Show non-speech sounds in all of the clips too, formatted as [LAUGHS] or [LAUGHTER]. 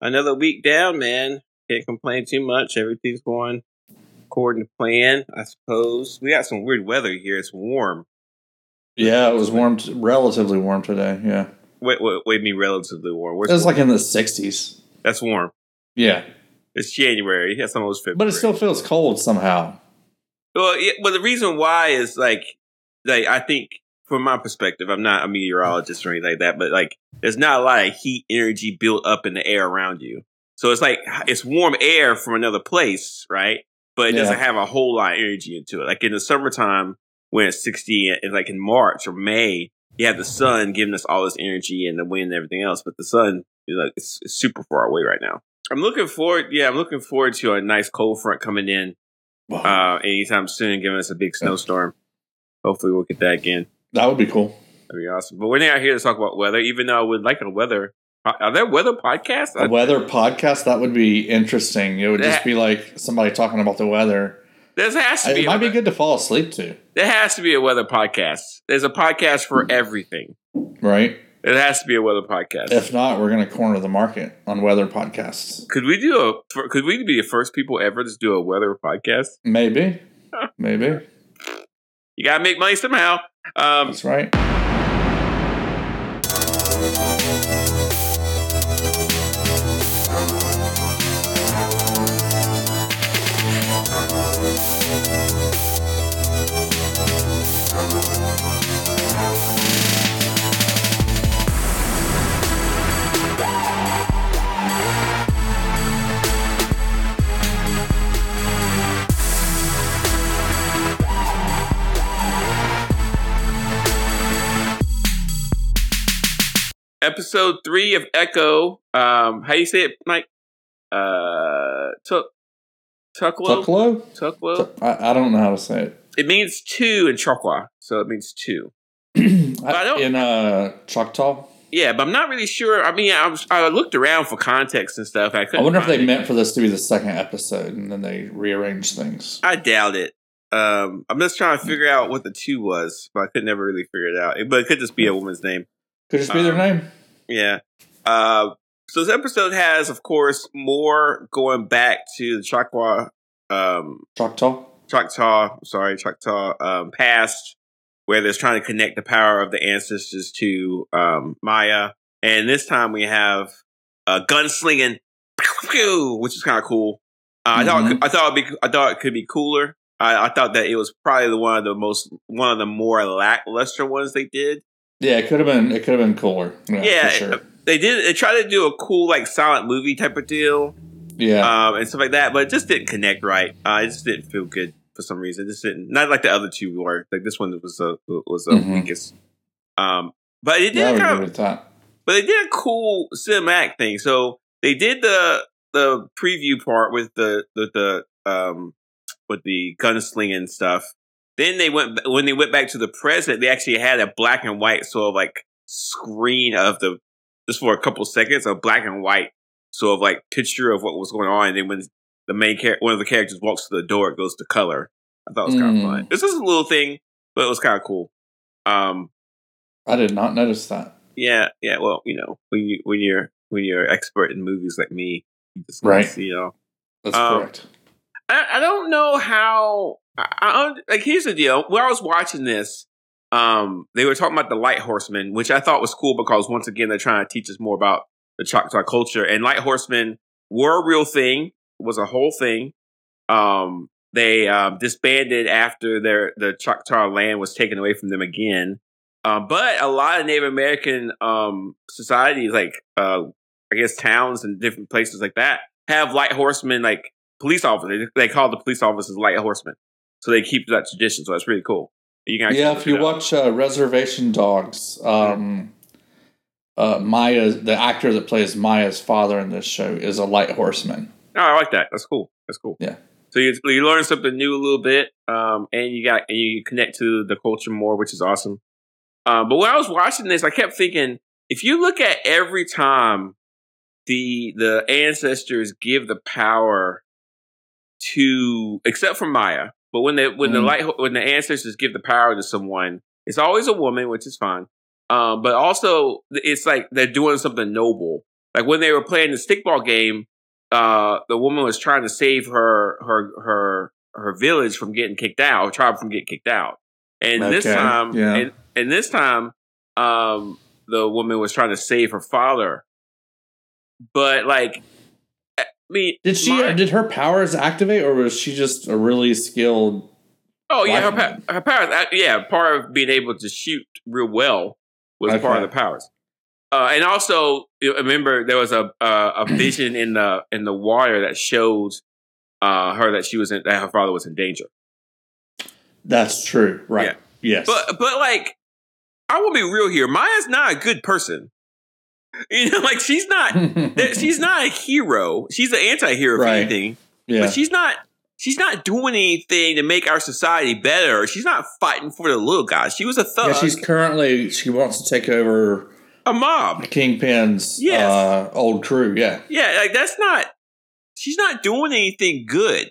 another week down, man. Can't complain too much. Everything's going according to plan, I suppose. We got some weird weather here. It's warm. Yeah, it was warm, t- relatively warm today. Yeah, Wait, wait, wait, me relatively warm. it Where's was like in the sixties. that's warm. Yeah, It's January. That's almost February. but it still feels cold somehow. Well, yeah, but the reason why is like, like I think from my perspective, I'm not a meteorologist or anything like that, but like, there's not a lot of heat energy built up in the air around you. So it's like it's warm air from another place, right? But it Yeah. doesn't have a whole lot of energy into it. Like in the summertime, when it's 60, and like in March or May, you have the sun giving us all this energy and the wind and everything else. But the sun, you know, it's, it's super far away right now. I'm looking forward. Yeah, I'm looking forward to a nice cold front coming in uh, anytime soon, giving us a big snowstorm. Hopefully, we'll get that again. That would be cool. That'd be awesome. But we're not here to talk about weather, even though I would like a weather. Are are there weather podcasts? A weather podcast that would be interesting. It would just be like somebody talking about the weather. There has to be. It might be good to fall asleep to, There has to be a weather podcast. There's a podcast for everything. right? It has to be a weather podcast. If not, we're going to corner the market on weather podcasts. could we do a? Could we be the first people ever to do a weather podcast? Maybe, maybe You gotta make money somehow. Um, that's right. Episode three of Echo. Um, how you say it, Mike? Uh, Tuck, Tuklo, Tuklo? Tuklo. I, I don't know how to say it. It means two in Choctaw, so it means two. [CLEARS THROAT] I don't- In uh, Choctaw? Yeah, but I'm not really sure. I mean, I was I looked around for context and stuff. I I wonder if they it. meant for this to be the second episode and then they rearranged things. I doubt it. Um, I'm just trying to figure out what the two was, but I could never really figure it out. But it could just be a woman's name. Could just be their Um, name. Yeah. Uh, so this episode has, of course, more going back to the Choctaw, um, Choctaw? Choctaw, sorry, Choctaw um, past, where they're trying to connect the power of the ancestors to um, Maya. And this time we have uh, gunslinging, [LAUGHS] which is kind of cool. Uh, I thought I thought it'd be, I thought it could be cooler. I, I thought that it was probably the one of the most one of the more lackluster ones they did. Yeah, it could have been. It could have been cooler. Yeah, Yeah, for sure. They did. They tried to do a cool like silent movie type of deal. Yeah, um, and stuff like that. But it just didn't connect right. Uh, it just didn't feel good for some reason. It just didn't. Not like the other two were. Like this one was a was the Mhm. weakest. Um, but it did kind of. But they did a cool cinematic thing. So they did the the preview part with the the, the um with the gunslinging stuff. Then they went when they went back to the present. They actually had a black and white sort of like screen of the just for a couple seconds, a black and white sort of like picture of what was going on. And then when the main character, one of the characters walks to the door, it goes to color. I thought it was kind Mm. of fun. This is a little thing, but it was kind of cool. Um, I did not notice that. yeah, yeah. Well, you know, when you when you're when you're expert in movies like me, you just Right. you know. That's Um, correct. I, I don't know how. I, I like. Here's the deal. When I was watching this, um, they were talking about the light horsemen, which I thought was cool because once again they're trying to teach us more about the Choctaw culture. And light horsemen were a real thing. Was a whole thing. Um, they um, disbanded after their the Choctaw land was taken away from them again. Um, but a lot of Native American um, societies, like uh, I guess towns and different places like that, have light horsemen like police officers. They call the police officers light horsemen, so they keep that tradition. So that's really cool. You can Yeah, if you watch uh, Reservation Dogs, um, uh, Maya, the actor that plays Maya's father in this show, is a light horseman. Oh, I like that. That's cool. That's cool. Yeah. So you you learn something new a little bit, um, and you got and you connect to the culture more, which is awesome. Um, but when I was watching this, I kept thinking, if you look at every time the the ancestors give the power to, except for Maya, but when the when the Mhm. light when the ancestors give the power to someone, it's always a woman, which is fine. Um, but also it's like they're doing something noble. like when they were playing the stickball game, uh, the woman was trying to save her her her her village from getting kicked out, or tribe from getting kicked out. And this time, yeah. and, and this time, um, the woman was trying to save her father. But like, mean, Did she? my- did her powers activate, or was she just a really skilled? Oh yeah, her, pa- her powers. uh, Yeah, part of being able to shoot real well was part of the powers. Uh, and also, remember there was a a, a [CLEARS THROAT] vision in the in the water that showed uh, her that she was in, that her father was in danger. That's true, right? Yeah. Yes, But but like, I will be real here. Maya's not a good person. [LAUGHS] You know, like she's not. [LAUGHS] she's not a hero. She's an anti-hero, Right. anything. yeah, But she's not. She's not doing anything to make our society better. She's not fighting for the little guys. She was a thug. yeah. She's currently she wants to take over a mob. Kingpin's Yes. uh, old crew. Yeah, Yeah, like that's not. She's not doing anything good.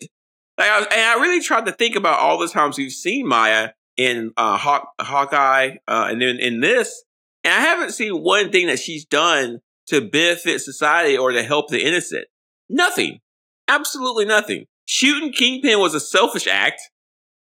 Like, I, and I really tried to think about all the times we've seen Maya in uh, Hawk, Hawkeye, uh, and then in this, and I haven't seen one thing that she's done to benefit society or to help the innocent. Nothing. Absolutely nothing. Shooting Kingpin was a selfish act,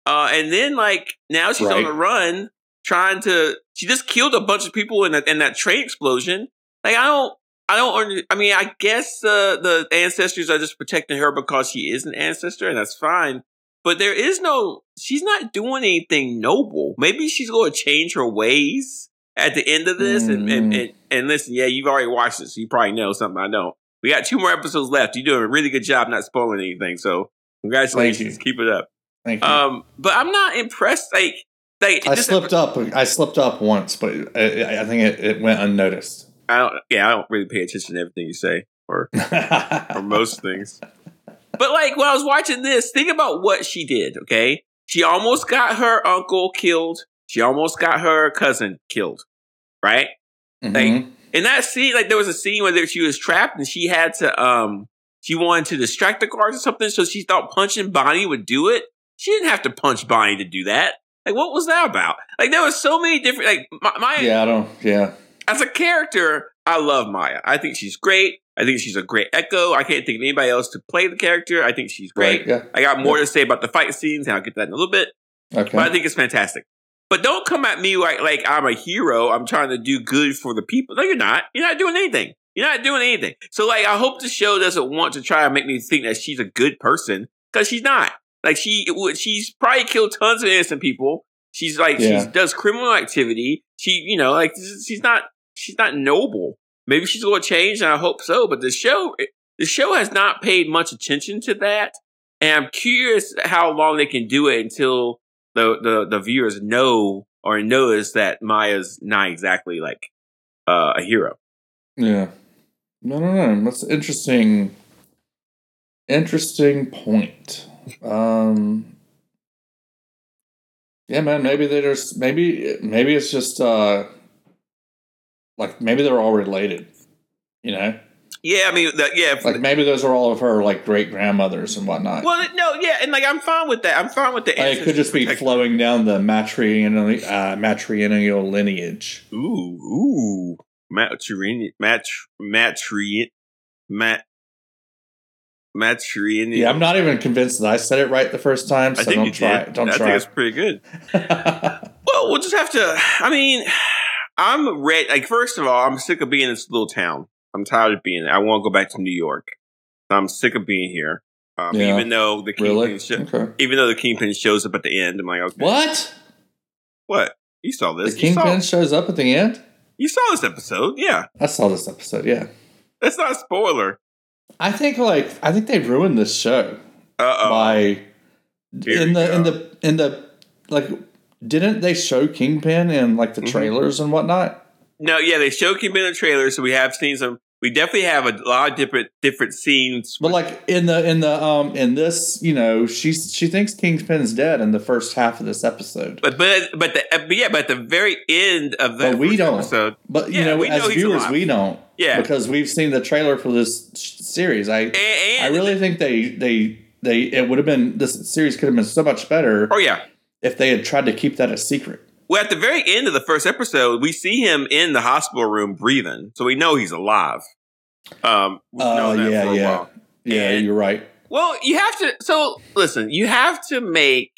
uh, and then like now she's on Right. the run, trying to. She just killed a bunch of people in that in that train explosion. Like I don't. I don't. I mean, I guess uh, the ancestors are just protecting her because she is an ancestor, and that's fine. But there is no. She's not doing anything noble. Maybe she's going to change her ways at the end of this. And, and, Mhm. and and listen, yeah, you've already watched it, so you probably know something I don't. We got two more episodes left. You're doing a really good job not spoiling anything. So congratulations. Keep it up. thank you. Um, but I'm not impressed. Like, like I this- slipped up. I slipped up once, but I, I think it, it went unnoticed. I don't. Yeah, I don't really pay attention to everything you say, or [LAUGHS] or most things. But like when I was watching this, think about what she did, okay? She almost got her uncle killed. She almost got her cousin killed. Right? Mhm. In that scene, like there was a scene where she was trapped and she had to um she wanted to distract the guards or something, so she thought punching Bonnie would do it. She didn't have to punch Bonnie to do that. Like what was that about? Like there was so many different like my, my yeah, I don't. Yeah, as a character, I love Maya. I think she's great. I think she's a great Echo. I can't think of anybody else to play the character. I think she's great. Right, yeah. I got more to say about the fight scenes, and I'll get that in a little bit. Okay. But I think it's fantastic. But don't come at me like like I'm a hero. I'm trying to do good for the people. No, you're not. You're not doing anything. You're not doing anything. So like, I hope the show doesn't want to try and make me think that she's a good person because she's not. Like she, would- she's probably killed tons of innocent people. She's like Yeah. she does criminal activity. She, you know, like she's not she's not noble. Maybe she's going to change, and I hope so. But the show, the show has not paid much attention to that, and I'm curious how long they can do it until the the, the viewers know or notice that Maya's not exactly like uh, a hero. yeah. No, no, no. That's interesting. Interesting point. Um. Yeah, man. Maybe they just maybe maybe it's just uh like maybe they're all related. You know, Yeah, I mean, the, yeah. like maybe those are all of her like great grandmothers and whatnot. well, no, yeah, and like I'm fine with that. I'm fine with the. Like, it could just be flowing down the matrilineal uh, matrilineal lineage. Ooh, ooh, matrilineal, match, matrilineal, mat, matrilineal. Yeah, I'm not even convinced that I said it right the first time, so I think don't you try. did. Don't I try. think it's pretty good. [LAUGHS] Well, we'll just have to. I mean, I'm ready. Like, first of all, I'm sick of being in this little town. I'm tired of being. I want to go back to New York. I'm sick of being here. Um, Yeah. Even though the kingpin, really? sho- Okay. even though the kingpin shows up at the end, I'm like, okay, What? what? You saw The this? Saw, kingpin shows up at the end. you saw this episode? Yeah, I saw this episode. Yeah, that's not a spoiler. I think like I think they ruined this show Uh oh. by Here in the in the in the like. Didn't they show Kingpin in like the Mhm. trailers and whatnot? No, yeah, they show Kingpin in the trailer, so we have seen some. We definitely have a lot of different different scenes. But like in the in the um in this, you know, she's she thinks Kingpin's dead in the first half of this episode. But but but the but yeah, but at the very end of the But we don't. episode, But you Yeah, know, we know as he's viewers, we don't. Yeah. because we've seen the trailer for this series. I and, and I really think they they they it would have been this series could have been so much better oh yeah. if they had tried to keep that a secret. Well, at the very end of the first episode, we see him in the hospital room breathing, so we know he's alive. Um, we've Oh known that yeah, for a yeah, while. yeah. And- You're right. Well, you have to. So listen, you have to make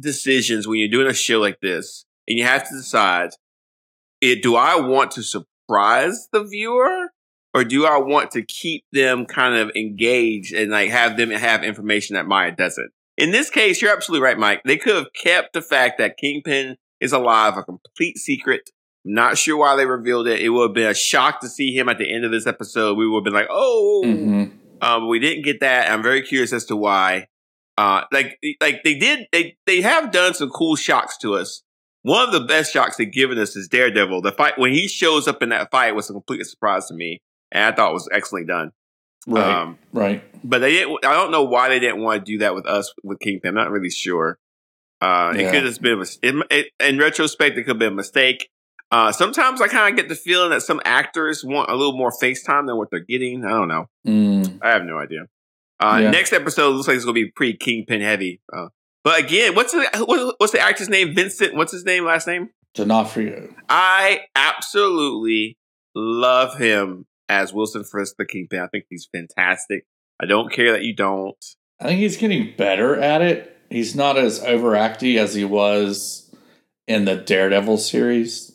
decisions when you're doing a show like this, and you have to decide: it, do I want to surprise the viewer, or do I want to keep them kind of engaged and like have them have information that Maya doesn't? In this case, you're absolutely right, Mike. They could have kept the fact that Kingpin is alive a complete secret. I'm not sure why they revealed it. It would have been a shock to see him at the end of this episode. We would have been like, "Oh, hmm um, we didn't get that. I'm very curious as to why. Uh, like, like they did, they they have done some cool shocks to us. One of the best shocks they've given us is Daredevil. The fight when he shows up in that fight was a complete surprise to me, and I thought it was excellently done. Right, Um, right. but they didn't. I don't know why they didn't want to do that with us with Kingpin. I'm not really sure. Uh, It could have been in, it, in retrospect. It could have been a mistake. Uh, sometimes I kind of get the feeling that some actors want a little more face time than what they're getting. I don't know. Mm. I have no idea. Uh, Yeah. Next episode looks like it's going to be pretty Kingpin heavy. Uh, but again, what's the what, what's the actor's name? Vincent. What's his name? Last name? D'Onofrio. I absolutely love him as Wilson Frisk, the Kingpin. I think he's fantastic. I don't care that you don't. I think he's getting better at it. He's not as overacty as he was in the Daredevil series.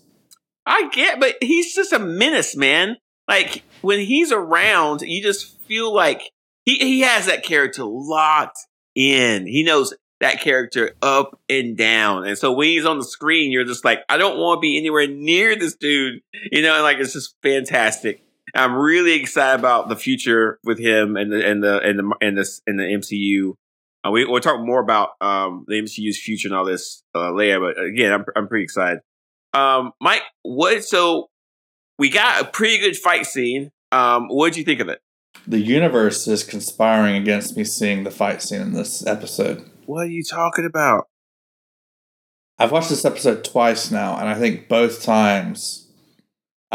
I get, but he's just a menace, man. Like when he's around, you just feel like he he has that character locked in. He knows that character up and down. And so when he's on the screen, you're just like, I don't want to be anywhere near this dude. You know, and like it's just fantastic. I'm really excited about the future with him and the and the and the and the and the MCU. Uh, we, we'll talk more about um, the MCU's future and all this uh, later. But again, I'm I'm pretty excited. Um, Mike, what? So we got a pretty good fight scene. Um, what did you think of it? The universe is conspiring against me seeing the fight scene in this episode. What are you talking about? I've watched this episode twice now, and I think both times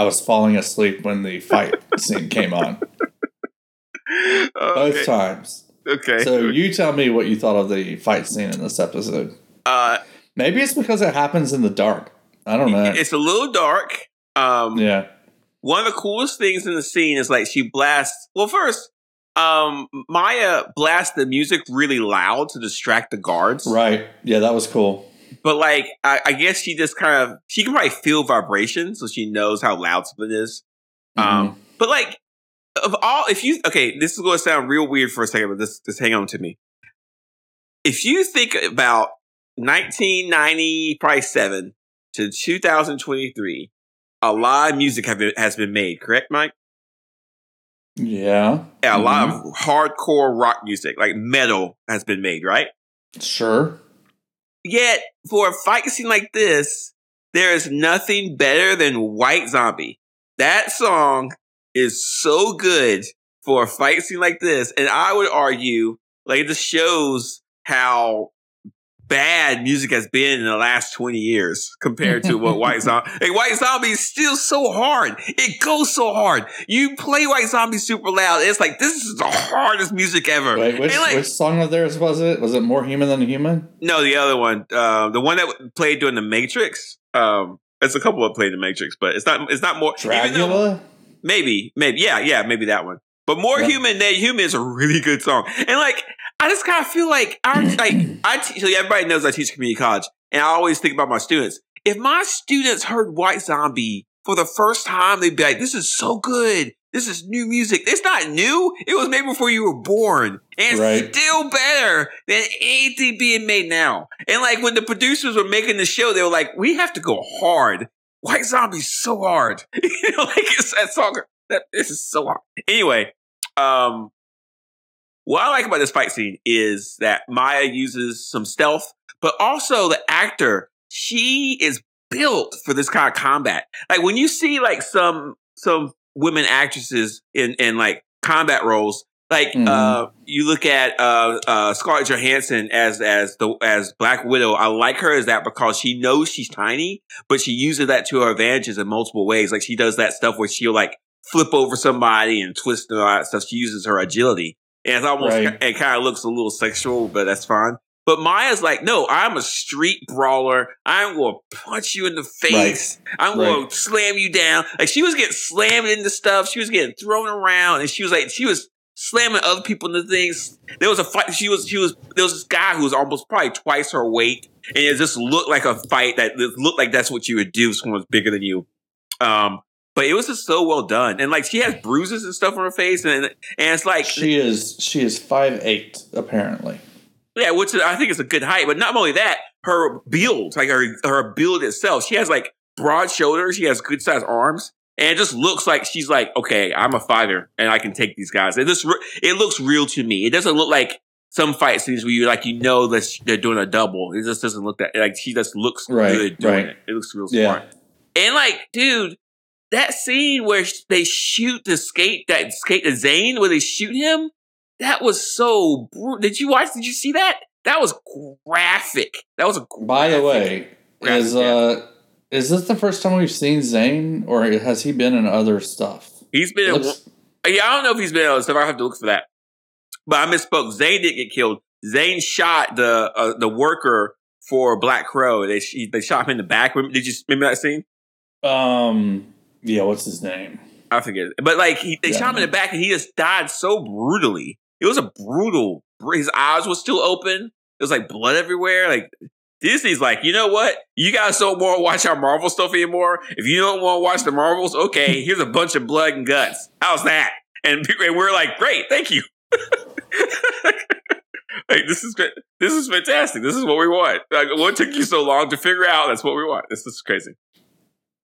I was falling asleep when the fight scene came on. Both times. okay. So you tell me what you thought of the fight scene in this episode. uh, Maybe it's because it happens in the dark. I don't know. it's a little dark. Um, Yeah. one of the coolest things in the scene is like she blasts. Well, first, um, Maya blasts the music really loud to distract the guards. Right. Yeah, that was cool. But like, I, I guess she just kind of she can probably feel vibrations, so she knows how loud something is. Mm-hmm. Um, but like, of all, if you okay, this is going to sound real weird for a second, but just just hang on to me. If you think about 1990, probably seven to 2023, a lot of music have been, has been made. Correct, Mike? yeah. Yeah, a lot Mm-hmm. of hardcore rock music, like metal, has been made. Right? Sure. Yet, for a fight scene like this, there is nothing better than White Zombie. That song is so good for a fight scene like this. And I would argue, like, this shows how bad music has been in the last 20 years compared to what White Zombie. [LAUGHS] Like, White Zombie is still so hard. It goes so hard. You play White Zombie super loud. It's like, this is the hardest music ever. Wait, which, like, which song of theirs was it? Was it More Human Than Human? No, the other one, uh, the one that played during the Matrix. Um, it's a couple that played the Matrix, but it's not. It's not more. even though- Dragula? Maybe, maybe, yeah, yeah, maybe that one. But more Yeah. human than human is a really good song, and like I just kind of feel like our [CLEARS THROAT] like I te- so everybody knows I teach community college, and I always think about my students. If my students heard White Zombie for the first time, they'd be like, "This is so good. This is new music. It's not new. It was made before you were born, and it's Right. still better than anything being made now." And like when the producers were making the show, they were like, "We have to go hard. White Zombie's so hard. [LAUGHS] you know, like it's that song. That this is so hard. Anyway, um, what I like about this fight scene is that Maya uses some stealth, but also the actor. She is built for this kind of combat. Like when you see like some some women actresses in in like combat roles. Like Mhm. uh, you look at uh, uh, Scarlett Johansson as as the as Black Widow. I like her as that because she knows she's tiny, but she uses that to her advantages in multiple ways. Like she does that stuff where she'll like flip over somebody and twist and all that stuff. She uses her agility, and it's almost Right. it kind of looks a little sexual, but that's fine. But Maya's like, no, I'm a street brawler. I'm going to punch you in the face. Right. I'm going to slam you down. Like she was getting slammed into stuff. She was getting thrown around, and she was like, she was slamming other people into things. There was a fight. She was, she was. There was this guy who was almost probably twice her weight, and it just looked like a fight that looked like that's what you would do if someone was bigger than you. Um, but it was just so well done, and like she has mm. bruises and stuff on her face, and and it's like she is she is five eight apparently. Yeah, which I think is a good height. But not only that, her build, like her her build itself, she has like broad shoulders. She has good sized arms, and it just looks like she's like, okay, I'm a fighter and I can take these guys. It just it looks real to me. It doesn't look like some fight scenes where you like you know that they're doing a double. It just doesn't look that like she just looks right, good doing right. it. It looks real smart. Yeah. And like, dude, that scene where they shoot the skate that skate the Zane where they shoot him that was so. Did you watch? Did you see that? That was graphic. That was a. By the way, is uh, is this the first time we've seen Zane, or has he been in other stuff? He's been. Looks, in, yeah, I don't know if he's been in other stuff. I have to look for that. But I misspoke. Zane didn't get killed. Zane shot the uh, the worker for Black Crow. They they shot him in the back. Did you remember that scene? Um. Yeah. What's his name? I forget. But like he, they yeah, shot him in the back, and he just died so brutally. It was a brutal. His eyes were still open. It was like blood everywhere. Like Disney's like, you know what? You guys don't want to watch our Marvel stuff anymore. If you don't want to watch the Marvels, okay, [LAUGHS] here's a bunch of blood and guts. How's that? And, [LAUGHS] and we're like, great, thank you. [LAUGHS] like this is. This is fantastic. This is what we want. Like, what took you so long to figure out? That's what we want. This is crazy.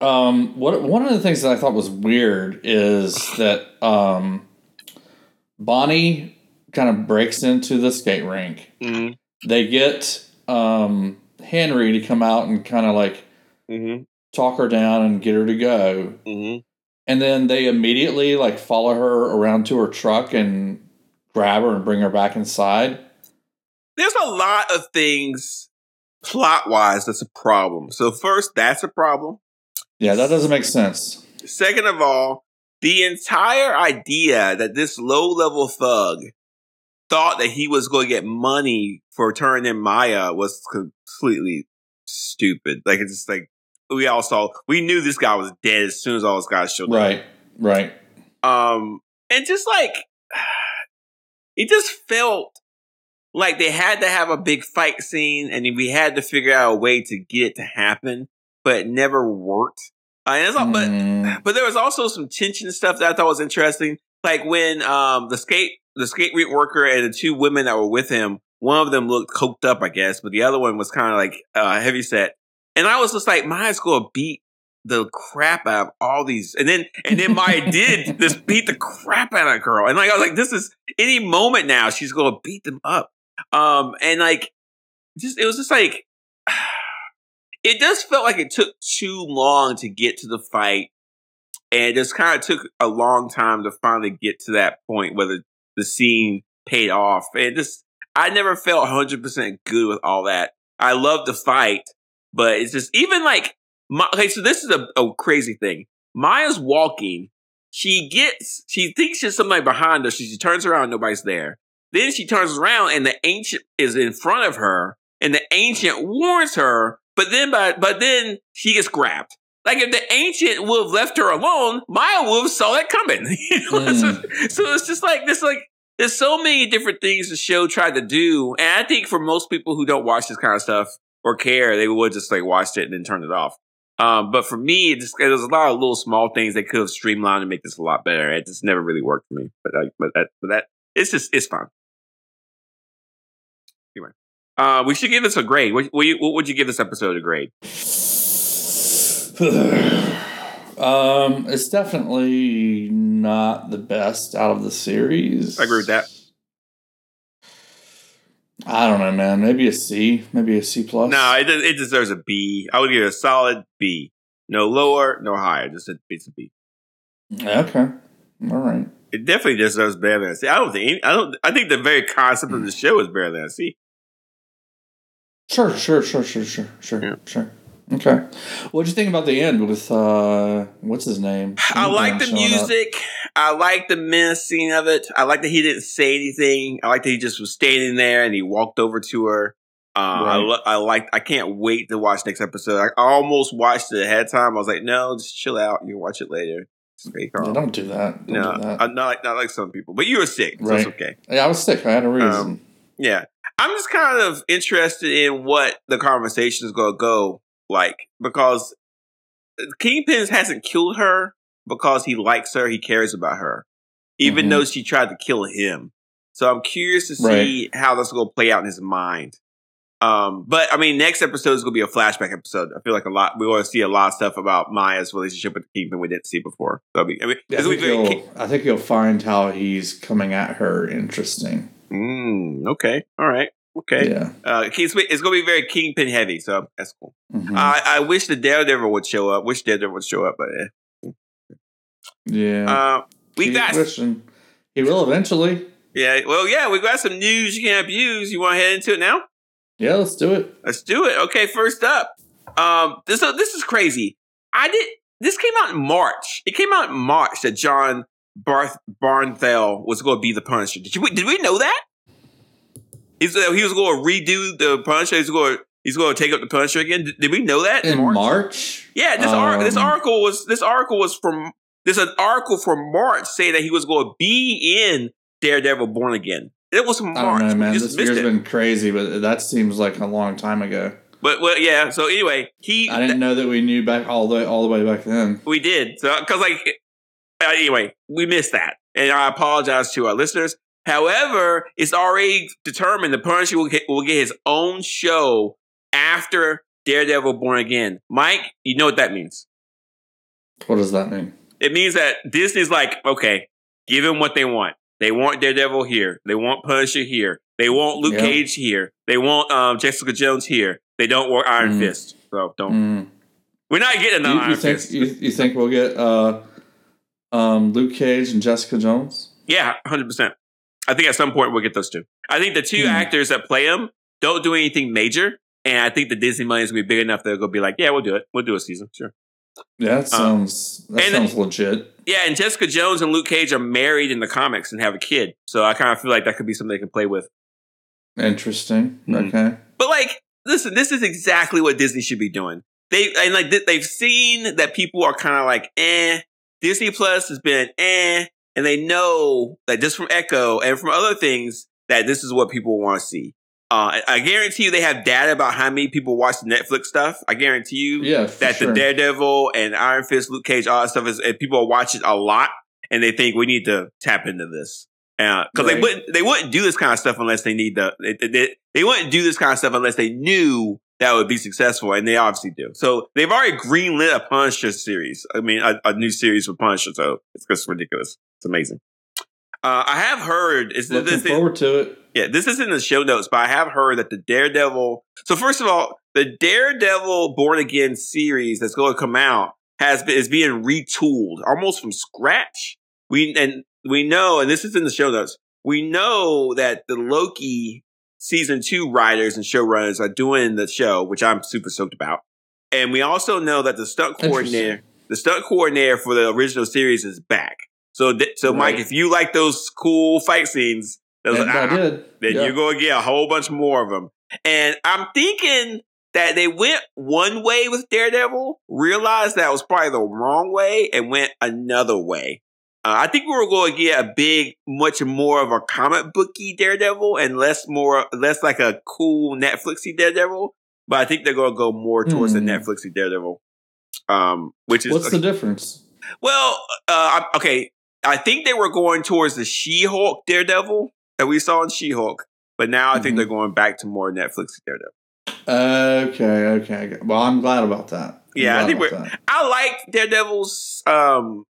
Um, what one of the things that I thought was weird is that um, Bonnie kind of breaks into the skate rink. Mm-hmm. They get um, Henry to come out and kind of like mm-hmm. talk her down and get her to go. Mm-hmm. And then they immediately like follow her around to her truck and grab her and bring her back inside. There's a lot of things plot wise that's a problem. So first, that's a problem. Yeah, that doesn't make sense. Second of all, the entire idea that this low level thug thought that he was going to get money for turning in Maya was completely stupid. Like it's just like we all saw, we knew this guy was dead as soon as all those guys showed right, up. Right, right. Um, and just like [SIGHS] it just felt like they had to have a big fight scene, and we had to figure out a way to get it to happen, but it never worked. Uh, all, mm. but but there was also some tension stuff that I thought was interesting, like when um the skate the skate worker and the two women that were with him, one of them looked coked up, I guess, but the other one was kind of like uh, heavy set. And I was just like, Maya's going to beat the crap out of all these. And then, and then Maya [LAUGHS] did just beat the crap out of a girl. And like, I was like, this is any moment now, she's going to beat them up. Um, and like, just, it was just like, it just felt like it took too long to get to the fight. And it just kind of took a long time to finally get to that point where the the scene paid off. And just, I never felt 100% good with all that. I love the fight, but it's just, even like, my, okay, so this is a, a crazy thing. Maya's walking. She gets, she thinks there's somebody behind her. She, she turns around, nobody's there. Then she turns around and the ancient is in front of her and the ancient warns her, but then, but, but then she gets grabbed. Like if the ancient would have left her alone, Maya would have saw that coming. [LAUGHS] you know? mm. so, so, it's just like this. Like there's so many different things the show tried to do, and I think for most people who don't watch this kind of stuff or care, they would just like watch it and then turn it off. Um, but for me, it just there's a lot of little small things they could have streamlined and make this a lot better. It just never really worked for me. But like, but that, but that it's just it's fine. Uh, we should give this a grade. What, what, what would you give this episode a grade? [SIGHS] um, it's definitely not the best out of the series. I agree with that. I don't know, man. Maybe a C, maybe a C plus. No, it it deserves a B. I would give it a solid B. No lower, no higher. Just a, it's a B. Okay, all right. It definitely deserves better than a C. I don't think. I don't. I think the very concept of the show is better than a C. Sure, sure, sure, sure, sure, sure, yeah. sure. Okay. What'd you think about the end with uh what's his name? I like the music. Up. I like the menacing of it. I like that he didn't say anything. I like that he just was standing there and he walked over to her. Uh, right. I, lo- I like. I can't wait to watch next episode. I almost watched it ahead of time. I was like, no, just chill out. You can watch it later. Yeah, don't do that. Don't no, do that. not like not like some people. But you were sick, so right. it's okay. Yeah, I was sick. I had a reason. Um, yeah, I'm just kind of interested in what the conversation is going to go like because Kingpin hasn't killed her because he likes her, he cares about her, even mm-hmm. though she tried to kill him. So I'm curious to see right. how this is going to play out in his mind. Um, but I mean, next episode is going to be a flashback episode. I feel like a lot. We want to see a lot of stuff about Maya's relationship with Kingpin we didn't see before. So I mean, I, mean, yeah, I, think you'll, I think you'll find how he's coming at her interesting. Mm, okay. All right. Okay. Yeah. Uh, it's, it's going to be very Kingpin heavy, so that's cool. Mm-hmm. I, I wish the Daredevil would show up. Wish Daredevil would show up, but eh. yeah. Uh, we got. Wishing. He will eventually. Yeah. Well, yeah. We got some news you can abuse. You want to head into it now? Yeah, let's do it. Let's do it. Okay. First up, um, this uh, this is crazy. I did. This came out in March. It came out in March that Jon Barth Bernthal was going to be the Punisher. Did you? Did we know that? He's uh, he was going to redo the Punisher. He's going. He's going to take up the Punisher again. Did, did we know that in, in March? March? Yeah, this um, ar- this article was this article was from this an article from March saying that he was going to be in Daredevil Born Again. It was March. I don't know, man. This year's it. been crazy, but that seems like a long time ago. But well, yeah. So anyway, he. I didn't th- know that we knew back all the way, all the way back then. We did. So because like uh, anyway, we missed that, and I apologize to our listeners. However, it's already determined the Punisher will get, will get his own show after Daredevil Born Again. Mike, you know what that means? What does that mean? It means that Disney's like, okay, give them what they want. They want Daredevil here. They want Punisher here. They want Luke Cage here. They want um, Jessica Jones here. They don't want Iron mm. Fist. So don't. Mm. We're not getting you Iron think, Fist. You, you, think we'll get uh, um, Luke Cage and Jessica Jones? Yeah, hundred percent. I think at some point we'll get those two. I think the two mm. actors that play them don't do anything major, and I think the Disney money is gonna be big enough that they'll go be like, yeah, we'll do it. We'll do a season, sure. Yeah, that um, sounds um, that sounds legit. Yeah, and Jessica Jones and Luke Cage are married in the comics and have a kid, so I kind of feel like that could be something they can play with. Interesting. Mm. Okay, but like, listen, this is exactly what Disney should be doing. They and like they've seen that people are kind of like, eh. Disney Plus has been eh and they know that just from Echo and from other things that this is what people want to see. Uh, I guarantee you they have data about how many people watch the Netflix stuff. I guarantee you yeah, that sure. the Daredevil and Iron Fist, Luke Cage, all that stuff is, people watch it a lot and they think we need to tap into this. Because uh, right. they wouldn't, they wouldn't do this kind of stuff unless they need the, they, they, they wouldn't do this kind of stuff unless they knew that would be successful, and they obviously do. So they've already greenlit a Punisher series. I mean, a, a new series with Punisher. So it's just ridiculous. It's amazing. Uh, I have heard. Is looking this, forward to it? Yeah, this is in the show notes, but I have heard that the Daredevil. So first of all, the Daredevil Born Again series that's going to come out has been, is being retooled almost from scratch. We and we know, and this is in the show notes. We know that the Loki season two writers and showrunners are doing the show, which I'm super stoked about. And we also know that the stunt coordinator, the stunt coordinator for the original series is back. So, th- so right. Mike, if you like those cool fight scenes, ah, I did. Then yeah. you're going to get a whole bunch more of them. And I'm thinking that they went one way with Daredevil, realized that was probably the wrong way, and went another way. Uh, I think we were going to get a big, much more of a comic booky Daredevil and less more, less like a cool Netflixy Daredevil. But I think they're going to go more towards mm. the hmm. Netflixy Daredevil. Um, which is what's the difference? Well, uh, okay, I think they were going towards the She-Hulk Daredevil that we saw in She-Hulk, but now I mm-hmm. think they're going back to more Netflix Daredevil. Okay, okay. Well, I'm glad about that. I'm yeah, I think we're. That. I like Daredevil's um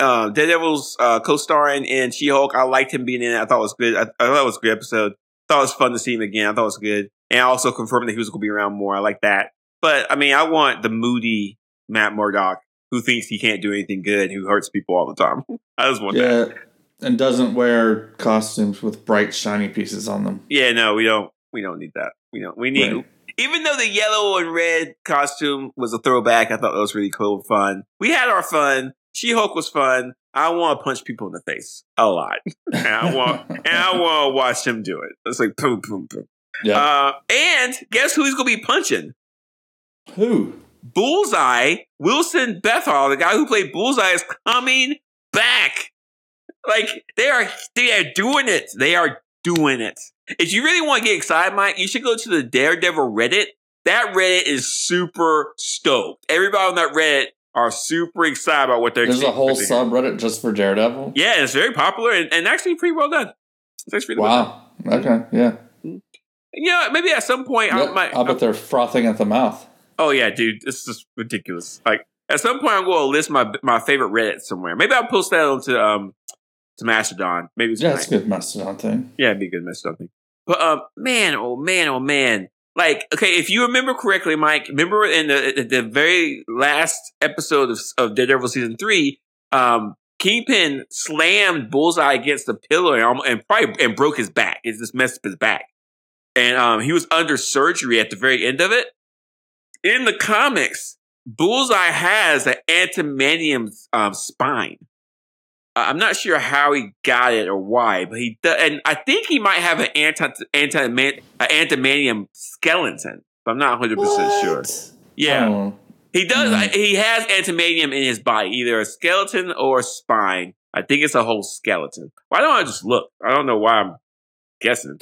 uh, Daredevil's uh, co-starring in, She-Hulk. I liked him being in it. I thought it was good. I, I, thought it was a good episode. Thought it was fun to see him again. I thought it was good. And I also confirmed that he was going to be around more. I like that. But I mean, I want the moody Matt Murdock who thinks he can't do anything good, who hurts people all the time. [LAUGHS] I just want yeah, that. And doesn't wear costumes with bright shiny pieces on them. Yeah, no, we don't. We don't need that. We don't. We need. Right. Even though the yellow and red costume was a throwback, I thought that was really cool, fun. We had our fun. She Hulk was fun. I want to punch people in the face a lot, and I want [LAUGHS] and I want to watch him do it. It's like boom, boom, boom. Yeah. Uh, and guess who he's going to be punching? Who? Bullseye. Wilson Bethel, the guy who played Bullseye, is coming back. Like they are, they are doing it. They are doing it. If you really want to get excited, Mike, you should go to the Daredevil Reddit. That Reddit is super stoked. Everybody on that Reddit are super excited about what they're. There's a whole subreddit just for Daredevil. Yeah, it's very popular and, and actually pretty well done. It's actually really wow. Well done. Okay. Yeah. Yeah, maybe at some point yep, I might. I bet they're frothing at the mouth. Oh yeah, dude, this is ridiculous. Like at some point, I'm going to list my my favorite Reddit somewhere. Maybe I'll post that onto um to Mastodon. Maybe it's yeah, it's a good Mastodon thing. Yeah, it'd be a good Mastodon thing. But um, man, oh man, oh man, like okay, if you remember correctly, Mike, remember in the the very last episode of, of Daredevil season three, um, Kingpin slammed Bullseye against the pillar and, and probably and broke his back. It just messed up his back, and um, he was under surgery at the very end of it. In the comics, Bullseye has an adamantium um, spine. I'm not sure how he got it or why, but he does, and I think he might have an anti anti adamantium skeleton. But I'm not 100 percent sure. Yeah, oh. he does. Mm. He has adamantium in his body, either a skeleton or a spine. I think it's a whole skeleton. Why don't I just look? I don't know why I'm guessing.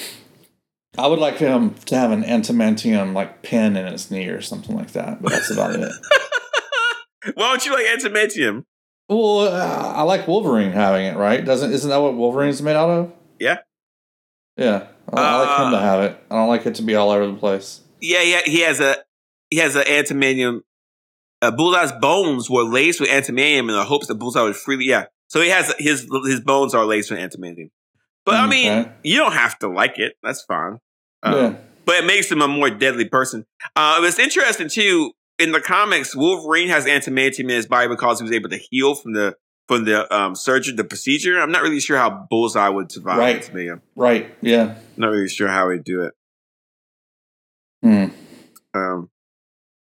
I would like him to have an adamantium like pin in his knee or something like that, but that's about it. [LAUGHS] why don't you like adamantium? Well, uh, I like Wolverine having it, right? Doesn't isn't that what Wolverine's made out of? Yeah. Yeah, I, uh, I like him to uh, have it. I don't like it to be all over the place. Yeah, yeah. He has a he has an adamantium. Uh, Bullseye's bones were laced with adamantium in the hopes that Bullseye would freely. Yeah, so he has his his bones are laced with adamantium. But I mean, you don't have to like it. That's fine. Uh, yeah. But it makes him a more deadly person. Uh, it's interesting too in the comics, Wolverine has adamantium in his body because he was able to heal from the from the um, surgery, the procedure. I'm not really sure how Bullseye would survive right. adamantium. Right. Yeah. Not really sure how he'd do it. Hmm. Um.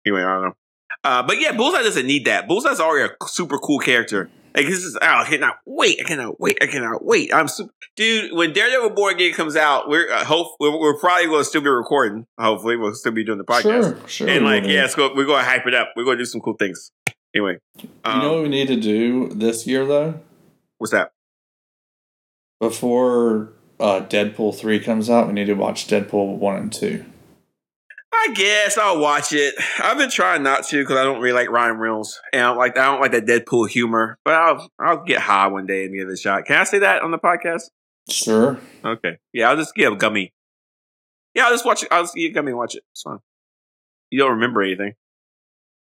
Anyway, I don't know. Uh, but yeah, Bullseye doesn't need that. Bullseye's already a super cool character. Like this is oh, I cannot wait. I cannot wait. I cannot wait. I'm super, dude. When Daredevil Born Again comes out, we're uh, hope we're, we're probably going to still be recording. Hopefully, we'll still be doing the podcast. Sure, sure. And like, yeah, go. We're going to hype it up. We're going to do some cool things. Anyway, um, you know what we need to do this year though? What's that? Before uh, Deadpool three comes out, we need to watch Deadpool one and two. I guess I'll watch it. I've been trying not to because I don't really like Ryan Reynolds, and I don't like I don't like that Deadpool humor. But I'll I'll get high one day and give it a shot. Can I say that on the podcast? Sure. Okay. Yeah, I'll just give a gummy. Yeah, I'll just watch it. I'll just a gummy and watch it. It's fine. You don't remember anything.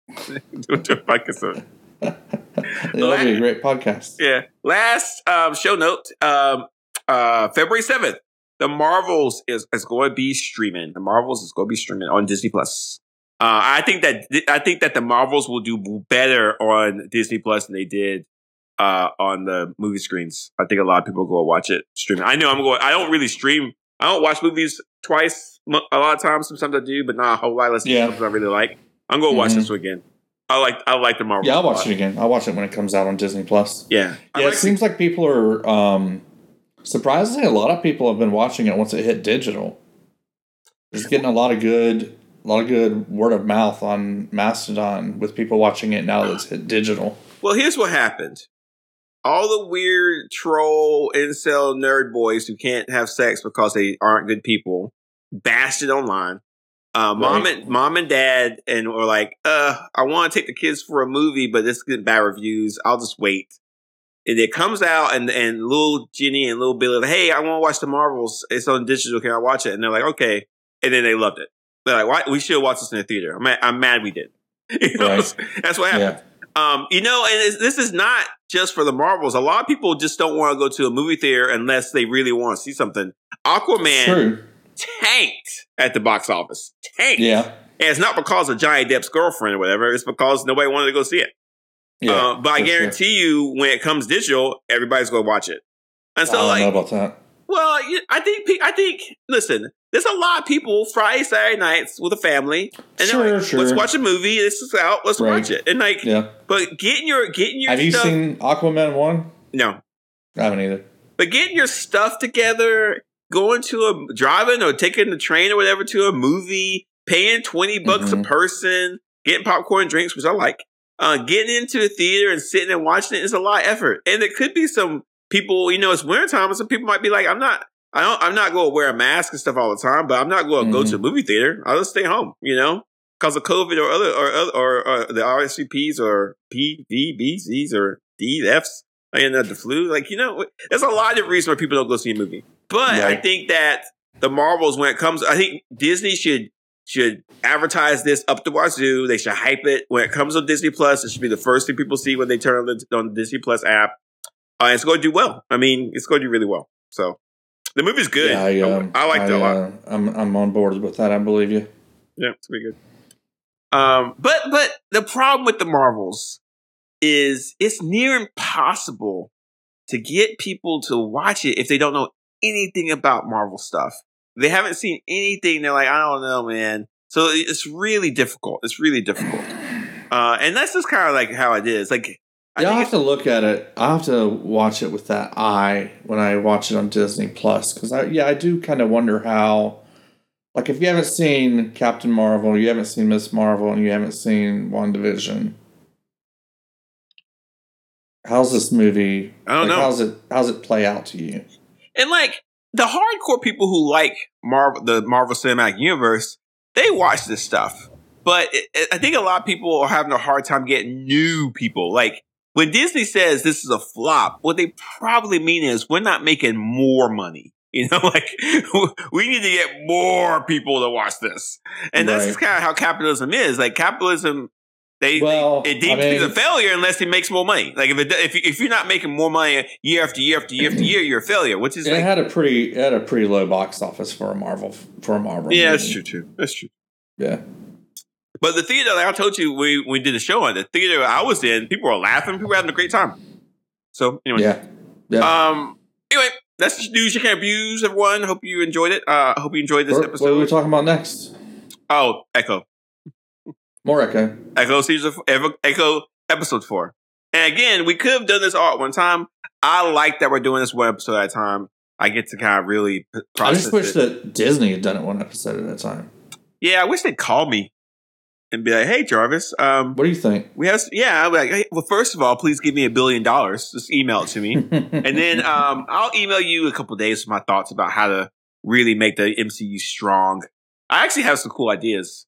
do a podcast. It'll be a great podcast. Yeah. Last um, show note. Um, uh, February seventh the Marvels is, is going to be streaming. The Marvels is going to be streaming on Disney Plus. Uh, I think that I think that the Marvels will do better on Disney Plus than they did uh, on the movie screens. I think a lot of people go watch it streaming. I know I'm going. I don't really stream. I don't watch movies twice. A lot of times, sometimes I do, but not a whole lot. Less yeah. something I really like. I'm going to watch mm-hmm. this again. I like I like the Marvel. Yeah, I'll watch it again. I'll watch it when it comes out on Disney Plus. Yeah, yeah. Like it seems like people are um, Surprisingly, a lot of people have been watching it once it hit digital. It's getting a lot of good, a lot of good word of mouth on Mastodon with people watching it now that it's hit digital. Well, here's what happened: all the weird troll incel nerd boys who can't have sex because they aren't good people bashed it online. Uh, mom right. and mom and dad and were like, "Uh, I want to take the kids for a movie, but this is getting bad reviews. I'll just wait." And it comes out and and little Ginny and little Billy, like, hey, I want to watch the Marvels. It's on digital. Can I watch it? And they're like, okay. And then they loved it. They're like, why? We should watch this in the theater. I'm mad, I'm mad we did. [LAUGHS] you know, right. that's what happened. Yeah. Um, you know, and this is not just for the Marvels. A lot of people just don't want to go to a movie theater unless they really want to see something. Aquaman tanked at the box office. Tanked. Yeah. And it's not because of Johnny Depp's girlfriend or whatever. It's because nobody wanted to go see it. Yeah, uh, but I guarantee sure. you, when it comes digital, everybody's going to watch it. And so, I like, know about that. Well, I think I think. Listen, there's a lot of people Friday, Saturday nights with a family, and sure, like, sure. let's watch a movie. This is out. Let's right. watch it. And like, yeah. But getting your getting your have stuff, you seen Aquaman one? No, I haven't either. But getting your stuff together, going to a driving or taking the train or whatever to a movie, paying 20 bucks mm-hmm. a person, getting popcorn drinks, which I like. Uh, getting into a theater and sitting and watching it is a lot of effort. And there could be some people, you know, it's wintertime and some people might be like, I'm not, I don't, I'm not going to wear a mask and stuff all the time, but I'm not going to mm-hmm. go to a movie theater. I'll just stay home, you know, because of COVID or other, or, or, or, or the RSVPs or P, V, B, C's or D, F's and the flu. Like, you know, there's a lot of reasons why people don't go see a movie. But right. I think that the Marvels, when it comes, I think Disney should should advertise this up to wazoo. They should hype it when it comes on Disney Plus. It should be the first thing people see when they turn on the, on the Disney Plus app. Uh, it's going to do well. I mean, it's going to do really well. So the movie's good. Yeah, I, uh, I, I liked it a lot. Uh, I'm I'm on board with that. I believe you. Yeah, it's pretty good. Um, but but the problem with the Marvels is it's near impossible to get people to watch it if they don't know anything about Marvel stuff. They haven't seen anything. They're like, I don't know, man. So it's really difficult. It's really difficult. Uh, and that's just kind of like how it is. Like, I yeah, I have to look at it. I have to watch it with that eye when I watch it on Disney Plus because I yeah I do kind of wonder how like if you haven't seen Captain Marvel, you haven't seen Miss Marvel, and you haven't seen WandaVision, how's this movie? I don't like, know. How's it? How's it play out to you? And like the hardcore people who like Marvel, the Marvel Cinematic Universe, they watch this stuff. But it, it, I think a lot of people are having a hard time getting new people. Like when Disney says this is a flop, what they probably mean is we're not making more money. [LAUGHS] You know, like [LAUGHS] we need to get more people to watch this. And right. that's kind of how capitalism is. Like capitalism they, well, they it deems I mean, a failure unless he makes more money. Like if it, if if you're not making more money year after year after year after year, you're a failure. Which is it like, had a pretty it had a pretty low box office for a Marvel for a Marvel. Yeah, movie. that's true too. That's true. Yeah. But the theater, like I told you, we we did a show on the theater I was in. People were laughing. People were having a great time. So anyway, yeah, yeah. Um. Anyway, that's news you can't abuse. Everyone, hope you enjoyed it. Uh, hope you enjoyed this what, episode. What are we talking about next? Oh, Echo. More Echo. Echo season Echo episode four. And again, we could have done this all at one time. I like that we're doing this one episode at a time. I get to kind of really. I just wish it. that Disney had done it one episode at a time. Yeah, I wish they'd call me and be like, "Hey, Jarvis, um, what do you think?" We have, yeah. I'm like, hey, well, first of all, please give me a billion dollars. Just email it to me, [LAUGHS] and then um, I'll email you a couple days with my thoughts about how to really make the MCU strong. I actually have some cool ideas.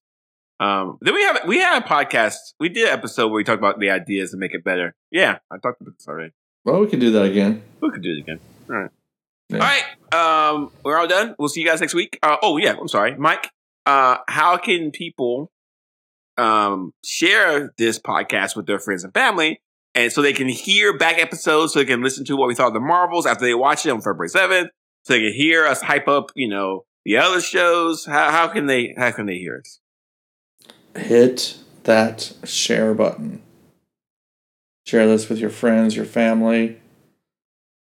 Um, then we have we had a podcast. We did an episode where we talked about the ideas to make it better. Yeah, I talked about this already. Well, we can do that again. We could do it again. All right. Yeah. All right. Um, we're all done. We'll see you guys next week. Uh, oh yeah, I'm sorry, Mike. Uh, how can people um share this podcast with their friends and family, and so they can hear back episodes, so they can listen to what we thought of the Marvels after they watch it on February seventh, so they can hear us hype up, you know, the other shows. How how can they how can they hear us? Hit that share button. Share this with your friends, your family,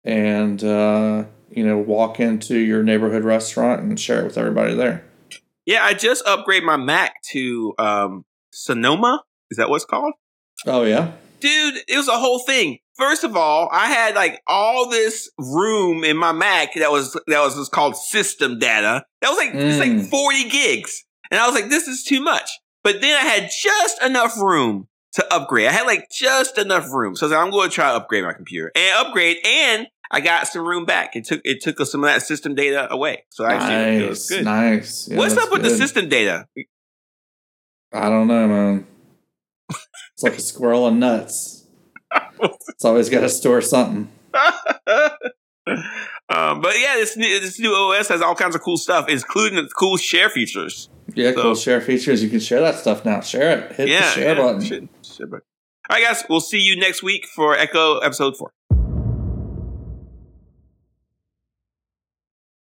and uh, you know, walk into your neighborhood restaurant and share it with everybody there. Yeah, I just upgraded my Mac to um, Sonoma. Is that what's called? Oh yeah, dude, it was a whole thing. First of all, I had like all this room in my Mac that was that was, was called system data. That was like mm. it's like mm. forty gigs, and I was like, this is too much. But then I had just enough room to upgrade. I had like just enough room. So I was like, I'm going to try to upgrade my computer and upgrade and I got some room back. It took it took some of that system data away. So actually nice, it was good. Nice. Yeah, What's up with good. the system data? I don't know, man. It's like a squirrel and nuts. [LAUGHS] it's always got to store something. [LAUGHS] Um, but yeah, this new, this new OS has all kinds of cool stuff, including cool share features. Yeah, so, cool share features. You can share that stuff now. Share it. Hit yeah, the share yeah, button. Share, share button. All right, guys. We'll see you next week for Echo episode four.